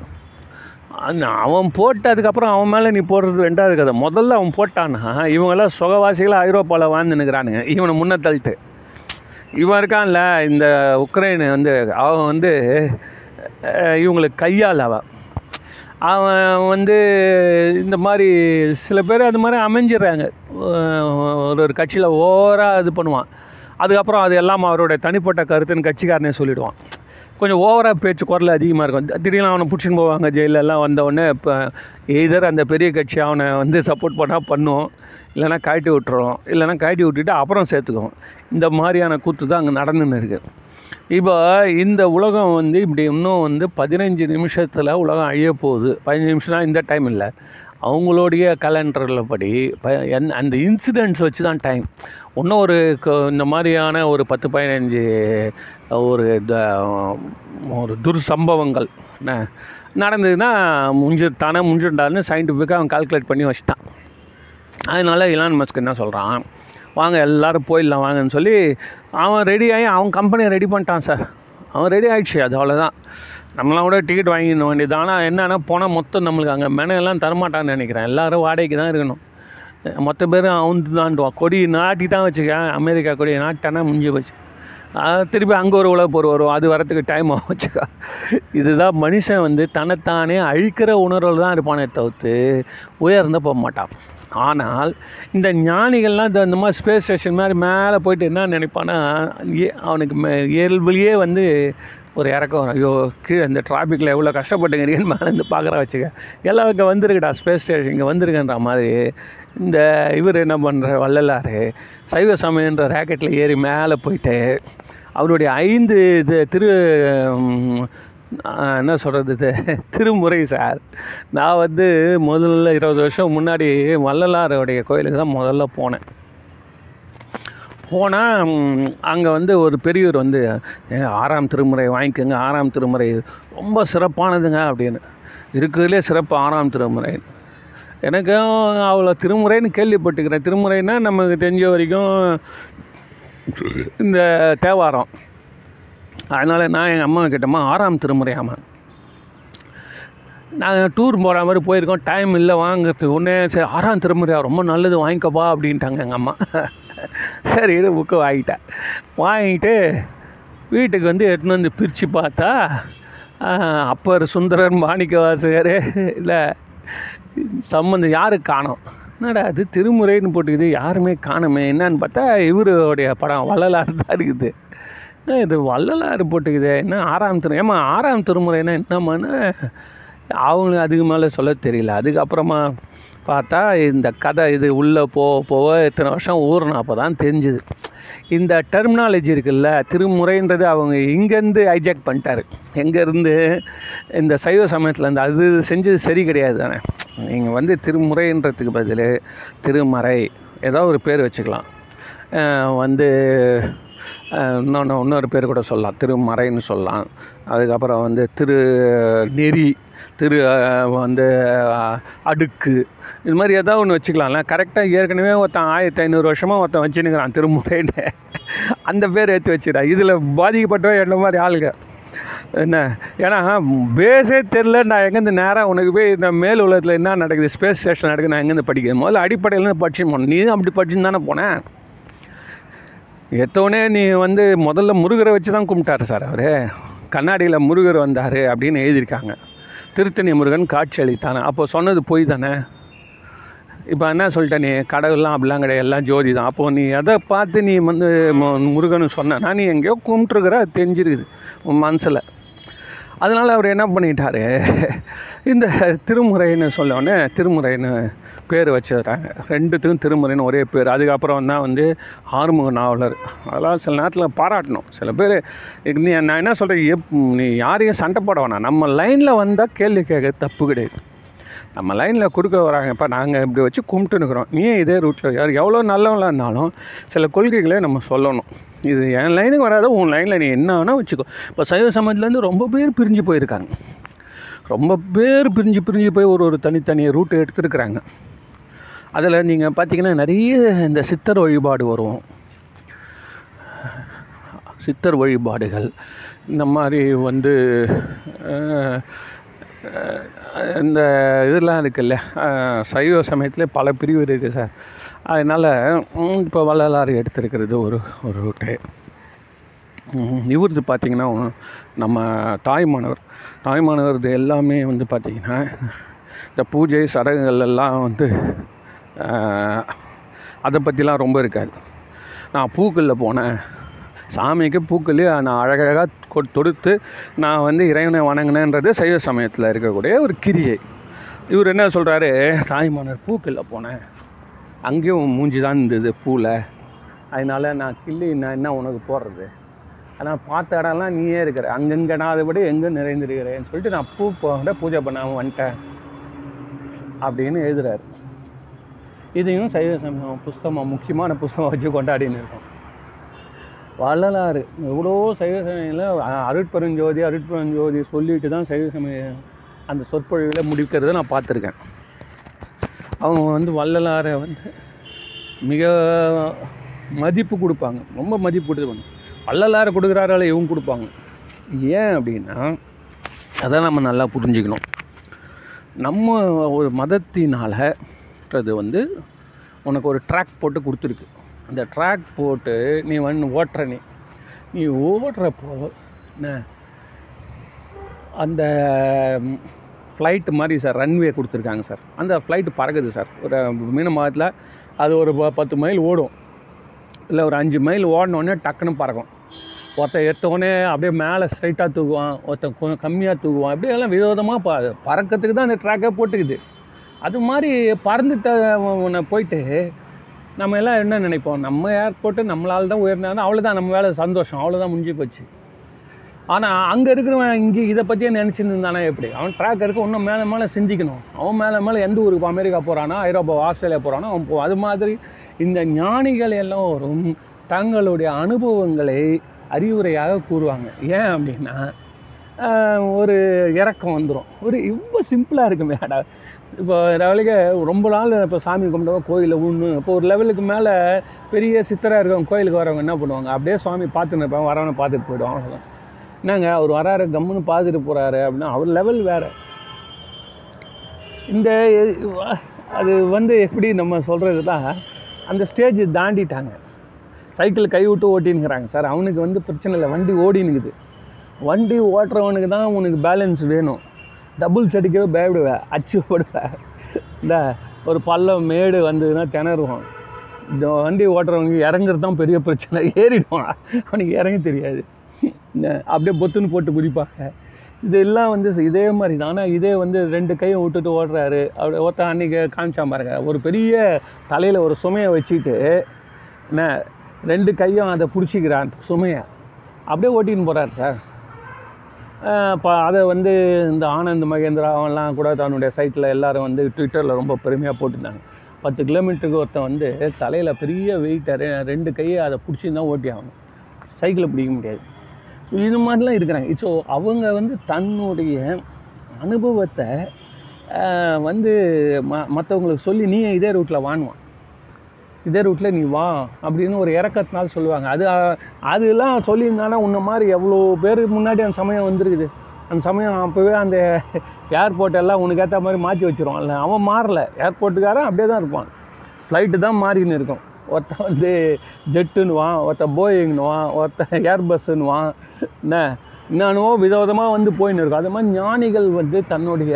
[SPEAKER 1] அவன் போட்டதுக்கப்புறம் அவன் மேலே நீ போடுறது ரெண்டாவது கதை. முதல்ல அவன் போட்டான்னா இவங்கெல்லாம் சுகவாசிகளாக ஐரோப்பாவில் வாழ்ந்துன்னுக்குறானுங்க. இவனை முன்ன தள்ளிட்டு. இவன் இருக்கான்ல இந்த உக்ரைன் வந்து அவன் வந்து இவங்களுக்கு கையால் அவன். அவன் வந்து இந்த மாதிரி சில பேர் அது மாதிரி அமைஞ்சிடுறாங்க. ஒரு ஒரு கட்சியில் ஓவராக இது பண்ணுவான். அதுக்கப்புறம் அது எல்லாம் அவருடைய தனிப்பட்ட கருத்துன்னு கட்சிக்காரனே சொல்லிவிடுவான் கொஞ்சம் ஓவராக பேச்சு குரல் அதிகமாக இருக்கும். திடீர்னு அவனை பிடிச்சின்னு போவாங்க ஜெயிலெல்லாம் வந்தவுடனே இப்போ எய்தர் அந்த பெரிய கட்சி அவனை வந்து சப்போர்ட் பண்ணால் பண்ணும் இல்லைன்னா கழட்டி விட்டுருவோம் இல்லைன்னா கழட்டி விட்டுட்டு அப்புறம் சேர்த்துக்குவோம் இந்த மாதிரியான கூத்து தான் அங்கே நடந்துன்னு இருக்குது இப்போ இந்த உலகம் வந்து இப்படி இன்னும் வந்து பதினஞ்சு நிமிஷத்தில் உலகம் அழிய போகுது. பதினஞ்சு நிமிஷம்னா இந்த டைம் இல்லை. அவங்களுடைய கேலண்டரில் படி ப அந்த இன்சிடென்ட்ஸ் வச்சு தான் டைம் இன்னும் ஒரு இந்த மாதிரியான ஒரு பத்து பதினஞ்சு ஒரு ஒரு துர்சம்பவங்கள் என்ன நடந்ததுன்னா முஞ்சு தானே முஞ்சுண்டான்னு சயின்டிஃபிக்காக அவன் கால்குலேட் பண்ணி வச்சுட்டான். அதனால இலான் மஸ்க் என்ன சொல்கிறான் வாங்க எல்லாரும் போயிடலாம் வாங்கன்னு சொல்லி அவன் ரெடி ஆகி அவன் கம்பெனியை ரெடி பண்ணிட்டான் சார் அவன் ரெடி ஆகிடுச்சு அது அவ்வளோதான் நம்மளாம் கூட டிக்கெட் வாங்கிட வேண்டியது ஆனால் என்னென்னா போனால் மொத்தம் நம்மளுக்கு அங்கே மெனையெல்லாம் தரமாட்டான்னு நினைக்கிறேன். எல்லாரும் வாடகைக்கு தான் இருக்கணும். மொத்த பேரும் அவுந்து தாண்டுவான் கொடி நாட்டிட்டான் வச்சுக்க. அமெரிக்கா கொடி நாட்டானா முடிஞ்சு போச்சு. திருப்பி அங்கே ஒரு உலக போர் வரும். அது வரத்துக்கு டைம் ஆகும் வச்சுக்கா. இதுதான் மனுஷன் வந்து தன்னைத்தானே அழிக்கிற உணர்வில் தான் இருப்பானே தவிர்த்து உயர்ந்து போக மாட்டான். ஆனால் இந்த ஞானிகள்லாம் இந்த இந்த மாதிரி ஸ்பேஸ் ஸ்டேஷன் மாதிரி மேலே போயிட்டு என்ன நினைப்பான்னா அவனுக்கு மே இயல்புலேயே வந்து ஒரு இறக்கம் வரும். ஐயோ கீழே இந்த டிராஃபிக்கில் எவ்வளோ கஷ்டப்பட்டுங்கிறீங்கன்னு மேலே இருந்து பார்க்குற வச்சுக்க. எல்லாம் இங்கே வந்திருக்குடா ஸ்பேஸ் ஸ்டேஷன் இங்கே வந்திருக்கன்ற மாதிரி. இந்த இவர் என்ன பண்ணுற வள்ளலார் சைவ சமயன்ற ராக்கெட்டில் ஏறி மேலே போயிட்டு அவருடைய ஐந்து இது திரு என்ன சொல்கிறது திருமுறை சார். நான் வந்து முதல்ல இருபது வருஷம் முன்னாடி வள்ளலாருடைய கோயிலுக்கு தான் முதல்ல போனேன். போனால் அங்கே வந்து ஒரு பெரியவர் வந்து ஆறாம் திருமுறை வாங்கிக்கோங்க ஆறாம் திருமுறை ரொம்ப சிறப்பானதுங்க அப்படின்னு. இருக்கிறதுலே சிறப்பு ஆறாம் திருமுறை. எனக்கும் அவ்வளோ திருமுறைன்னு கேள்விப்பட்டுக்கிறேன். திருமுறைன்னா நமக்கு தெரிஞ்ச வரைக்கும் இந்த தேவாரம். அதனால் நான் எங்கள் அம்மா கிட்டம்மா ஆறாம் திருமுறையாமா நாங்கள் டூர் போகிற மாதிரி போயிருக்கோம். டைம் இல்லை வாங்கிறதுக்கு ஒன்றே சரி ஆறாம் திருமுறையா? ரொம்ப நல்லது வாங்கிக்கப்பா அப்படின்ட்டாங்க எங்கள் அம்மா. சரி இது புக்கு வாங்கிட்டேன். வாங்கிட்டு வீட்டுக்கு வந்து எடுத்துன்னு வந்து பிரித்து பார்த்தா அப்பர் சுந்தரர் மாணிக்க வாசகர் இல்லை சம்மந்தம் யாருக்கு காணோம்? என்னடா அது திருமுறைன்னு போட்டுக்குது யாருமே காணுமே என்னன்னு பார்த்தா இவருடைய படம் வள்ளலாறு தான் இருக்குது. இது வள்ளலார் போட்டுக்குது. என்ன ஆறாம் திரு ஏமா ஆறாம் திருமுறைன்னா என்னம்மான்னு அவங்களுக்கு அதுக்கு மேலே சொல்ல தெரியல. அதுக்கப்புறமா பார்த்தா இந்த கதை இது உள்ளே போக போக இத்தனை வருஷம் ஊறின அப்போ தான் தெரிஞ்சுது. இந்த டெர்மினாலஜி இருக்குல்ல திருமுறைன்றது அவங்க இங்கேருந்து ஹைஜாக் பண்ணிட்டாரு. எங்கேருந்து இந்த சைவ சமயத்துலேருந்து அது செஞ்சது சரி கிடையாது தானே. நீங்கள் வந்து திருமுறைன்றதுக்கு பதில் திருமறை ஏதோ ஒரு பேர் வச்சுக்கலாம். வந்து இன்னொன்று இன்னொரு பேர் கூட சொல்லலாம். திருமறைன்னு சொல்லலாம். அதுக்கப்புறம் வந்து திரு நெறி திரு வந்து அடுக்கு. இது மாதிரி ஏதாவது ஒன்று வச்சுக்கலாம்ல. கரெக்டாக ஏற்கனவே ஒருத்தன் ஆயிரத்தி ஐநூறு வருஷமாக ஒருத்தன் வச்சுன்னுக்கிறான் திருமுறைன்னு. அந்த பேர் ஏற்றி வச்சுடா. இதில் பாதிக்கப்பட்டவன் என்ன மாதிரி ஆளுங்க. என்ன? ஏன்னா பேஸே தெரில நான் எங்கேருந்து நேராக உனக்கு போய் இந்த மேல் உலகத்தில் என்ன நடக்குது ஸ்பேஸ் ஸ்டேஷன் நடக்குது நான் எங்கேருந்து படிக்கிறேன் முதல்ல அடிப்படையில் படிச்சு போனேன். நீ அப்படி படிச்சுன்னு தானே போனேன். எத்தோடனே நீ வந்து முதல்ல முருகரை வச்சு தான் கும்பிட்டாரு சார் அவர். கண்ணாடியில் முருகர் வந்தார் அப்படின்னு எழுதியிருக்காங்க. திருத்தணி முருகன் காட்சி அளித்தானே? அப்போ சொன்னது பொய் தானே? இப்போ என்ன சொல்லிட்ட நீ? கடவுள்லாம் அப்படிலாம் கிடையாது. எல்லாம் ஜோதி தான். அப்போது நீ எதை பார்த்து நீ வந்து முருகன் சொன்னா நீ எங்கேயோ கும்பிட்டுருக்குற தெரிஞ்சிருக்குது உன் மனசில். அதனால் அவர் என்ன பண்ணிட்டார்? இந்த திருமுறைன்னு சொல்லவுடனே திருமுறைன்னு பேர் வச்சிடுறாங்க ரெண்டுத்துக்கும் திருமுறைன்னு ஒரே பேர். அதுக்கப்புறம் தான் வந்து ஆறுமுக நாவலர். அதெல்லாம் சில நேரத்தில் பாராட்டணும். சில பேர் நீ நான் என்ன சொல்கிறேன் எப் நீ யாரையும் சண்டை போட வேணாம். நம்ம லைனில் வந்தால் கேள்வி கேட்க தப்பு கிடையாது. நம்ம லைனில் குறுக்க வராங்கப்பா நாங்கள் இப்படி வச்சு கும்பிட்டுனுக்குறோம் நீ இதே ரூட்டில் யார் எவ்வளோ நல்லவங்களாக இருந்தாலும் சில கொள்கைகளை நம்ம சொல்லணும். இது என் லைனுக்கு வராத. உன் லைனில் நீ என்ன வேணால் வச்சுக்கோ. இப்போ சைவ சமயத்துலேருந்து ரொம்ப பேர் பிரிஞ்சு போயிருக்காங்க. ரொம்ப பேர் பிரிஞ்சு பிரிஞ்சு போய் ஒரு ஒரு தனித்தனி ரூட்டு எடுத்துருக்குறாங்க. அதில் நீங்கள் பார்த்தீங்கன்னா நிறைய இந்த சித்தர் வழிபாடு வரும். சித்தர் வழிபாடுகள். இந்த மாதிரி வந்து இந்த இதெல்லாம் இருக்குல்ல சைவ சமயத்தில் பல பிரிவு இருக்குது சார். அதனால் இப்போ வள்ளலாறு எடுத்திருக்கிறது ஒரு ஒரு ரூட்டு இவரது பார்த்திங்கன்னா நம்ம தாய்மானவர் தாய்மானவரது எல்லாமே வந்து பார்த்திங்கன்னா இந்த பூஜை சடங்குகள் எல்லாம் வந்து அதை பற்றிலாம் ரொம்ப இருக்காது. நான் பூக்களில் போனேன். சாமிக்கு பூக்கள் நான் அழகழகாக தொடுத்து நான் வந்து இறைவனை வணங்கினேன்றது சைவ சமயத்தில் இருக்கக்கூடிய ஒரு கிரியை. இவர் என்ன சொல்கிறாரு தாய்மானர் பூக்களில் போனேன். அங்கேயும் மூஞ்சி தான் இருந்தது பூவில் அதனால நான் கிள்ளி நான் என்ன உனக்கு போடுறது? ஆனால் பார்த்த இடம்லாம் நீயே இருக்கிற. அங்கங்கே நான் விட எங்கே நிறைந்திருக்கிறேன்னு சொல்லிட்டு நான் பூ போட பூஜை பண்ணாமல் வந்துட்டேன். அப்படின்னு எழுதுறாரு. இதையும் சைவ சமயம் புஸ்தகம் முக்கியமான புஸ்தகம் வச்சு கொண்டாடின்னு இருக்கோம். வள்ளலாறு எவ்வளோ சைவ சமயத்தில் அருட்பெருஞ்சோதி அருட்பெருஞ்சோதி சொல்லிட்டு தான் சைவ சமய அந்த சொற்பொழிவில் முடிக்கிறத நான் பார்த்துருக்கேன். அவங்க வந்து வள்ளலாரை வந்து மிக மதிப்பு கொடுப்பாங்க. ரொம்ப மதிப்பு கொடுப்பாங்க வள்ளலாரை கொடுக்குறாரால இவங்க கொடுப்பாங்க. ஏன் அப்படின்னா அதை நம்ம நல்லா புரிஞ்சுக்கணும். நம்ம ஒரு மதத்தினால் மதத்தினாலன்றது வந்து உனக்கு ஒரு ட்ராக் போட்டு கொடுத்துருக்கு. அந்த ட்ராக் போட்டு நீ வந்து ஓட்டுற நீ. நீ ஓடுறப்போ என்ன அந்த ஃப்ளைட்டு மாதிரி சார் ரன்வே கொடுத்துருக்காங்க சார் அந்த ஃப்ளைட்டு பறக்குது சார் ஒரு மீன மாதத்தில் அது ஒரு ப- பத்து மைல் ஓடும். இல்லை ஒரு அஞ்சு மைல் ஓடினோடனே டக்குன்னு பறக்கும். ஒருத்தன் எடுத்தோடனே அப்படியே மேலே ஸ்ட்ரைட்டாக தூக்குவான் ஒருத்தன் கொஞ்சம் கம்மியாக தூக்குவான். அப்படியே எல்லாம் விதவிதமாக ப பறக்கிறதுக்கு தான் அந்த ட்ராக்கே போட்டுக்குது. அது மாதிரி பறந்துட்ட உன்னை போயிட்டு நம்ம எல்லாம் என்ன நினைப்போம்? நம்ம ஏர்போர்ட்டு நம்மளால் தான் உயர்ந்தாலும் அவ்வளோதான் நம்ம வேலை சந்தோஷம். அவ்வளோதான் முடிஞ்சு போச்சு. ஆனால் அங்கே இருக்கிறவன் இங்கே இதை பற்றியே நினச்சின்னு இருந்தானா எப்படி? அவன் ட்ராக் இருக்க இன்னும் மேலே மேலே சிந்திக்கணும். அவன் மேலே மேலே எந்த ஊருக்கு அமெரிக்கா போகிறானோ ஐரோப்பா ஆஸ்திரேலியா போகிறானோ அவன் போ அது மாதிரி இந்த ஞானிகள் எல்லோரும் தங்களுடைய அனுபவங்களை அறிவுரையாக கூறுவாங்க. ஏன் அப்படின்னா ஒரு இறக்கம் வந்துடும் ஒரு இவ்வளோ சிம்பிளாக இருக்குமே அடா இப்போ லெவலுக்கு ரொம்ப நாள் இப்போ சாமி கும்பிட்டவங்க கோயிலில் ஊன்னு இப்போ ஒரு லெவலுக்கு மேலே பெரிய சித்தராக இருக்கவங்க கோயிலுக்கு வரவங்க என்ன பண்ணுவாங்க? அப்படியே சுவாமி பார்த்துன்னு இருப்பாங்க வரவனை பார்த்துட்டு போயிடுவாங்க அவ்வளோதான் என்னங்க அவர் வராரு கம்முன்னு பார்த்துட்டு போகிறாரு அப்படின்னா அவர் லெவல் வேறு. இந்த அது வந்து எப்படி நம்ம சொல்கிறது தான் அந்த ஸ்டேஜ் தாண்டிட்டாங்க. சைக்கிள் கை விட்டு ஓட்டினுக்கிறாங்க சார். அவனுக்கு வந்து பிரச்சனை இல்லை வண்டி ஓடினுக்குது வண்டி ஓட்டுறவனுக்கு தான் உனக்கு பேலன்ஸ் வேணும். டபுள்ஸ் அடிக்கவே பயப்படுவேன் அச்சுப்படுவேன். இந்த ஒரு பள்ளம் மேடு வந்ததுன்னா திணறுவோம். இந்த வண்டி ஓட்டுறவங்க இறங்குறது தான் பெரிய பிரச்சனை. ஏறிடுவான். அவனுக்கு இறங்க தெரியாது. இந்த அப்படியே பொத்துன்னு போட்டு குதிப்பாங்க. இதெல்லாம் வந்து இதே மாதிரி தான். ஆனால் இதே வந்து ரெண்டு கையை விட்டுட்டு ஓடுறாரு. அப்படி ஒருத்தன் அன்றைக்கி காமிச்சா பாருங்க. ஒரு பெரிய தலையில் ஒரு சுமையை வச்சுட்டு என்ன ரெண்டு கையும் அதை பிடிச்சிக்கிறான் சுமையை. அப்படியே ஓட்டின்னு போகிறார் சார். அதை வந்து இந்த ஆனந்த் மகேந்திரா அவன்லாம் கூட தன்னுடைய சைட்டில் எல்லாரும் வந்து ட்விட்டரில் ரொம்ப பெருமையாக போட்டிருந்தாங்க. பத்து கிலோமீட்டருக்கு ஒருத்தன் வந்து தலையில் பெரிய வெயிட்டை ரெண்டு கையை அதை பிடிச்சி தான் ஓட்டி ஆகணும். சைக்கிளை பிடிக்க முடியாது. ஸோ இது மாதிரிலாம் இருக்கிறாங்க. ஸோ அவங்க வந்து தன்னுடைய அனுபவத்தை வந்து ம மற்றவங்களுக்கு சொல்லி நீ இதே ரூட்டில் வாணுவான் இதே ரூட்டில் நீ வா அப்படின்னு ஒரு இறக்கத்தினால சொல்லுவாங்க. அது அதெல்லாம் சொல்லியிருந்தானா உன்ன மாதிரி எவ்வளோ பேர் முன்னாடி அந்த சமயம் வந்துருக்குது. அந்த சமயம் அப்போவே அந்த ஏர்போர்ட் எல்லாம் உனக்கு ஏற்ற மாதிரி மாற்றி வச்சிருவான்ல அவன் மாறல. ஏர்போர்ட்டுக்காரன் அப்படியே தான் இருப்பான். ஃப்ளைட்டு தான் மாறின்னு இருக்கும். ஒருத்தன் வந்து ஜெட்டுன்னுவான் ஒருத்தன் போயிங்னுவான் ஒருத்தன் ஏர்பஸ்ஸுன்னுவான் என்ன? என்னென்னவோ விதவிதமாக வந்து போயின்னு இருக்கும். அது மாதிரி ஞானிகள் வந்து தன்னுடைய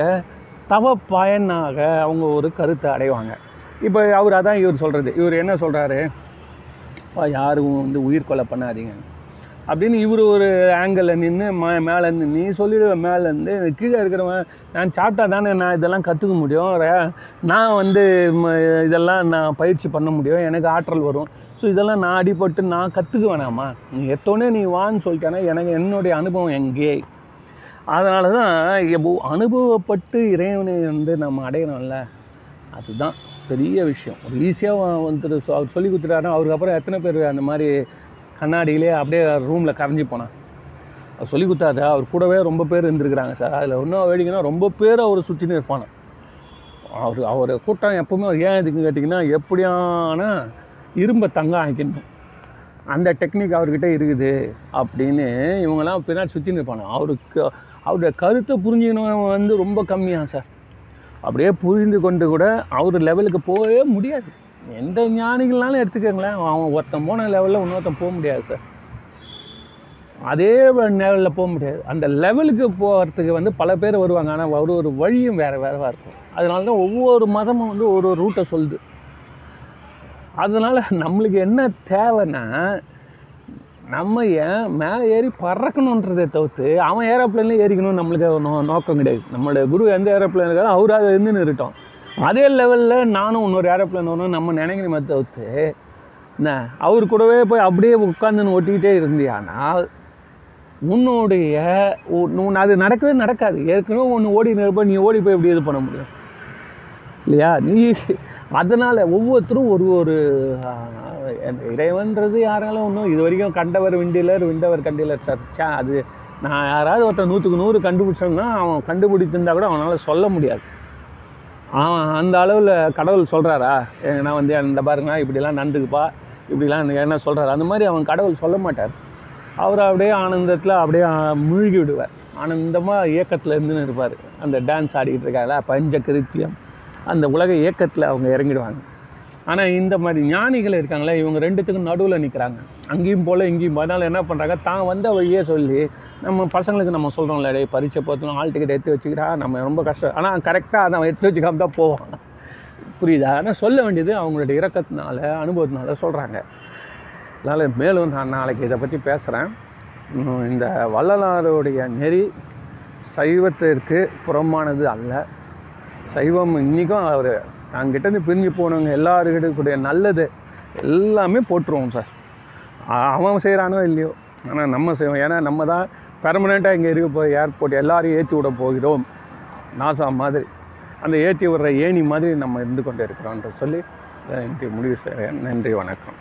[SPEAKER 1] தவ பயனாக அவங்க ஒரு கருத்தை அடைவாங்க. இப்போ அவர் அதான் இவர் சொல்கிறது இவர் என்ன சொல்கிறாரு யாரும் வந்து உயிர் கொலை பண்ணாதீங்க. அப்படின்னு இவர் ஒரு ஆங்கிளில் நின்று மே மேலேருந்து நீ சொல்லிடுவ மேலேருந்து கீழே இருக்கிறவன் நான் சாப்பிட்டா தானே நான் இதெல்லாம் கற்றுக்க முடியும். நான் வந்து ம, இதெல்லாம் நான் பயிற்சி பண்ண முடியும். எனக்கு ஆற்றல் வரும். ஸோ இதெல்லாம் நான் அடிபட்டு நான் கற்றுக்க வேணாமா நீ எத்தோடனே நீ வான்னு சொல்லிட்டேன்னா எனக்கு என்னுடைய அனுபவம் எங்கே? அதனால தான் அனுபவப்பட்டு இறைவனை வந்து நம்ம அடையணும்ல அதுதான். பெரிய விஷயம். ஒரு ஈஸியாக வந்துட்டு அவர் சொல்லி கொடுத்துட்டாருன்னா அவருக்கு அப்புறம் எத்தனை பேர் அந்த மாதிரி கண்ணாடியிலே அப்படியே ரூமில் கரைஞ்சி போனான் அவர் சொல்லி கொடுத்தாரு அவர் கூடவே ரொம்ப பேர் இருந்திருக்கிறாங்க சார். அதில் இன்னும் வேடிக்கைன்னா ரொம்ப பேர் அவர் சுற்றின்னு இருப்பான அவர் அவர் கூட்டம் எப்போவுமே ஏன் இதுக்கு கேட்டிங்கன்னா எப்படியான இரும்பை தங்கம் ஆக்கிடணும் அந்த டெக்னிக் அவர்கிட்ட இருக்குது அப்படின்னு இவங்கெல்லாம் பின்னாடி சுற்றின்னு இருப்பாங்க. அவருக்கு அவருடைய கருத்தை புரிஞ்சுக்கணும் வந்து ரொம்ப கம்மியாக சார். அப்படியே புரிந்து கொண்டு கூட அவர் லெவலுக்கு போகவே முடியாது. எந்த ஞானிகள்னாலும் எடுத்துக்கோங்களேன் அவன் ஒருத்தன் போன லெவலில் இன்னொருத்தன் போக முடியாது சார். அதே லெவலில் போக முடியாது. அந்த லெவலுக்கு போகிறதுக்கு வந்து பல பேர் வருவாங்க. ஆனால் ஒரு ஒரு வழியும் வேறு வேறவாக இருக்கும். அதனால தான் ஒவ்வொரு மதமும் வந்து ஒரு ஒரு ரூட்டை சொல்லுது. அதனால் நம்மளுக்கு என்ன தேவைன்னா நம்ம ஏன் மேலே ஏறி பறக்கணுன்றதை தவிர்த்து அவன் ஏரோப்ளேனில் ஏறிக்கணும்னு நம்மளுக்கு நோ நோக்கம் கிடையாது. நம்மளோட குரு எந்த ஏரோப்ளைன் இருக்காலும் அவர் அதை இருந்து நிறுட்டோம் அதே லெவலில் நானும் இன்னொரு ஏரோப்ளேன் வரணும் நம்ம நினைக்கணுமே தவிர்த்து என்ன அவர் கூடவே போய் அப்படியே உட்காந்துன்னு ஒட்டிக்கிட்டே இருந்தியானால் உன்னுடைய உன் அது நடக்கவே நடக்காது. ஏற்கனவே ஒன்று ஓடி நிற்ப நீ ஓடி போய் எப்படி இது பண்ண முடியும். இல்லையா? நீ அதனால் ஒவ்வொருத்தரும் ஒரு ஒரு இறைவன்றது யாராலும் ஒன்றும் இது வரைக்கும் கண்டவர் விண்டிலர் விண்டவர் கண்டிலர் சர்ச்சா அது நான் யாராவது ஒருத்தன் நூற்றுக்கு நூறு கண்டுபிடிச்சோம்னா அவன் கண்டுபிடிச்சிருந்தா கூட அவனால் சொல்ல முடியாது. அவன் அந்த அளவில் கடவுள் சொல்கிறாரா நான் வந்து இந்த பாருங்க இப்படிலாம் நடந்துக்குப்பா இப்படிலாம் என்ன சொல்கிறாரு அந்த மாதிரி அவன் கடவுள் சொல்ல மாட்டார். அவர் அப்படியே ஆனந்தத்தில் அப்படியே மூழ்கி விடுவார். ஆனந்தமாக இயக்கத்தில் இருந்துன்னு இருப்பார். அந்த டான்ஸ் ஆடிக்கிட்டு இருக்காங்களா பஞ்ச கிருத்தியம். அந்த உலக இயக்கத்தில் அவங்க இறங்கிடுவாங்க. ஆனால் இந்த மாதிரி ஞானிகள் இருக்காங்களே இவங்க ரெண்டுத்துக்கும் நடுவில் நிற்கிறாங்க அங்கேயும் போல் இங்கேயும் அதனால் என்ன பண்ணுறாங்க தான் வந்த வழியே சொல்லி நம்ம பசங்களுக்கு நம்ம சொல்கிறோம்ல டேய் பரீட்சை பார்த்தோம் ஆள் டிக்கெட் எடுத்து வச்சுக்கிறா நம்ம ரொம்ப கஷ்டம். ஆனால் கரெக்டாக அதை எடுத்து வச்சுக்காம தான் போவான். புரியுதா? ஆனால் சொல்ல வேண்டியது அவங்களுடைய இறக்கத்தினால அனுபவத்தினால சொல்கிறாங்க அதனால் மேலும் நான் நாளைக்கு இதை பற்றி பேசுகிறேன் இந்த வள்ளலாருடைய நெறி சைவத்திற்கு புறம்பானது அல்ல. சைவம் இன்றைக்கும் அவர் நாங்கிட்டேருந்து பிரிஞ்சு போனவங்க எல்லாருக்கிட்டக்கூடிய நல்லது எல்லாமே போட்டுருவோம் சார். அவன் செய்கிறானோ இல்லையோ. ஆனால் நம்ம செய்வோம். ஏன்னா நம்ம தான் பெர்மனெண்ட்டாக இங்கே இருக்க போய் ஏர்போர்ட் எல்லாரையும் ஏற்றி விட போகிறோம். நாசா மாதிரி. அந்த ஏற்றி விடுற ஏணி மாதிரி நம்ம இருந்து கொண்டு இருக்கிறோன்ற சொல்லி இன்றைக்கு முடிவு செய்கிறேன் நன்றி வணக்கம்.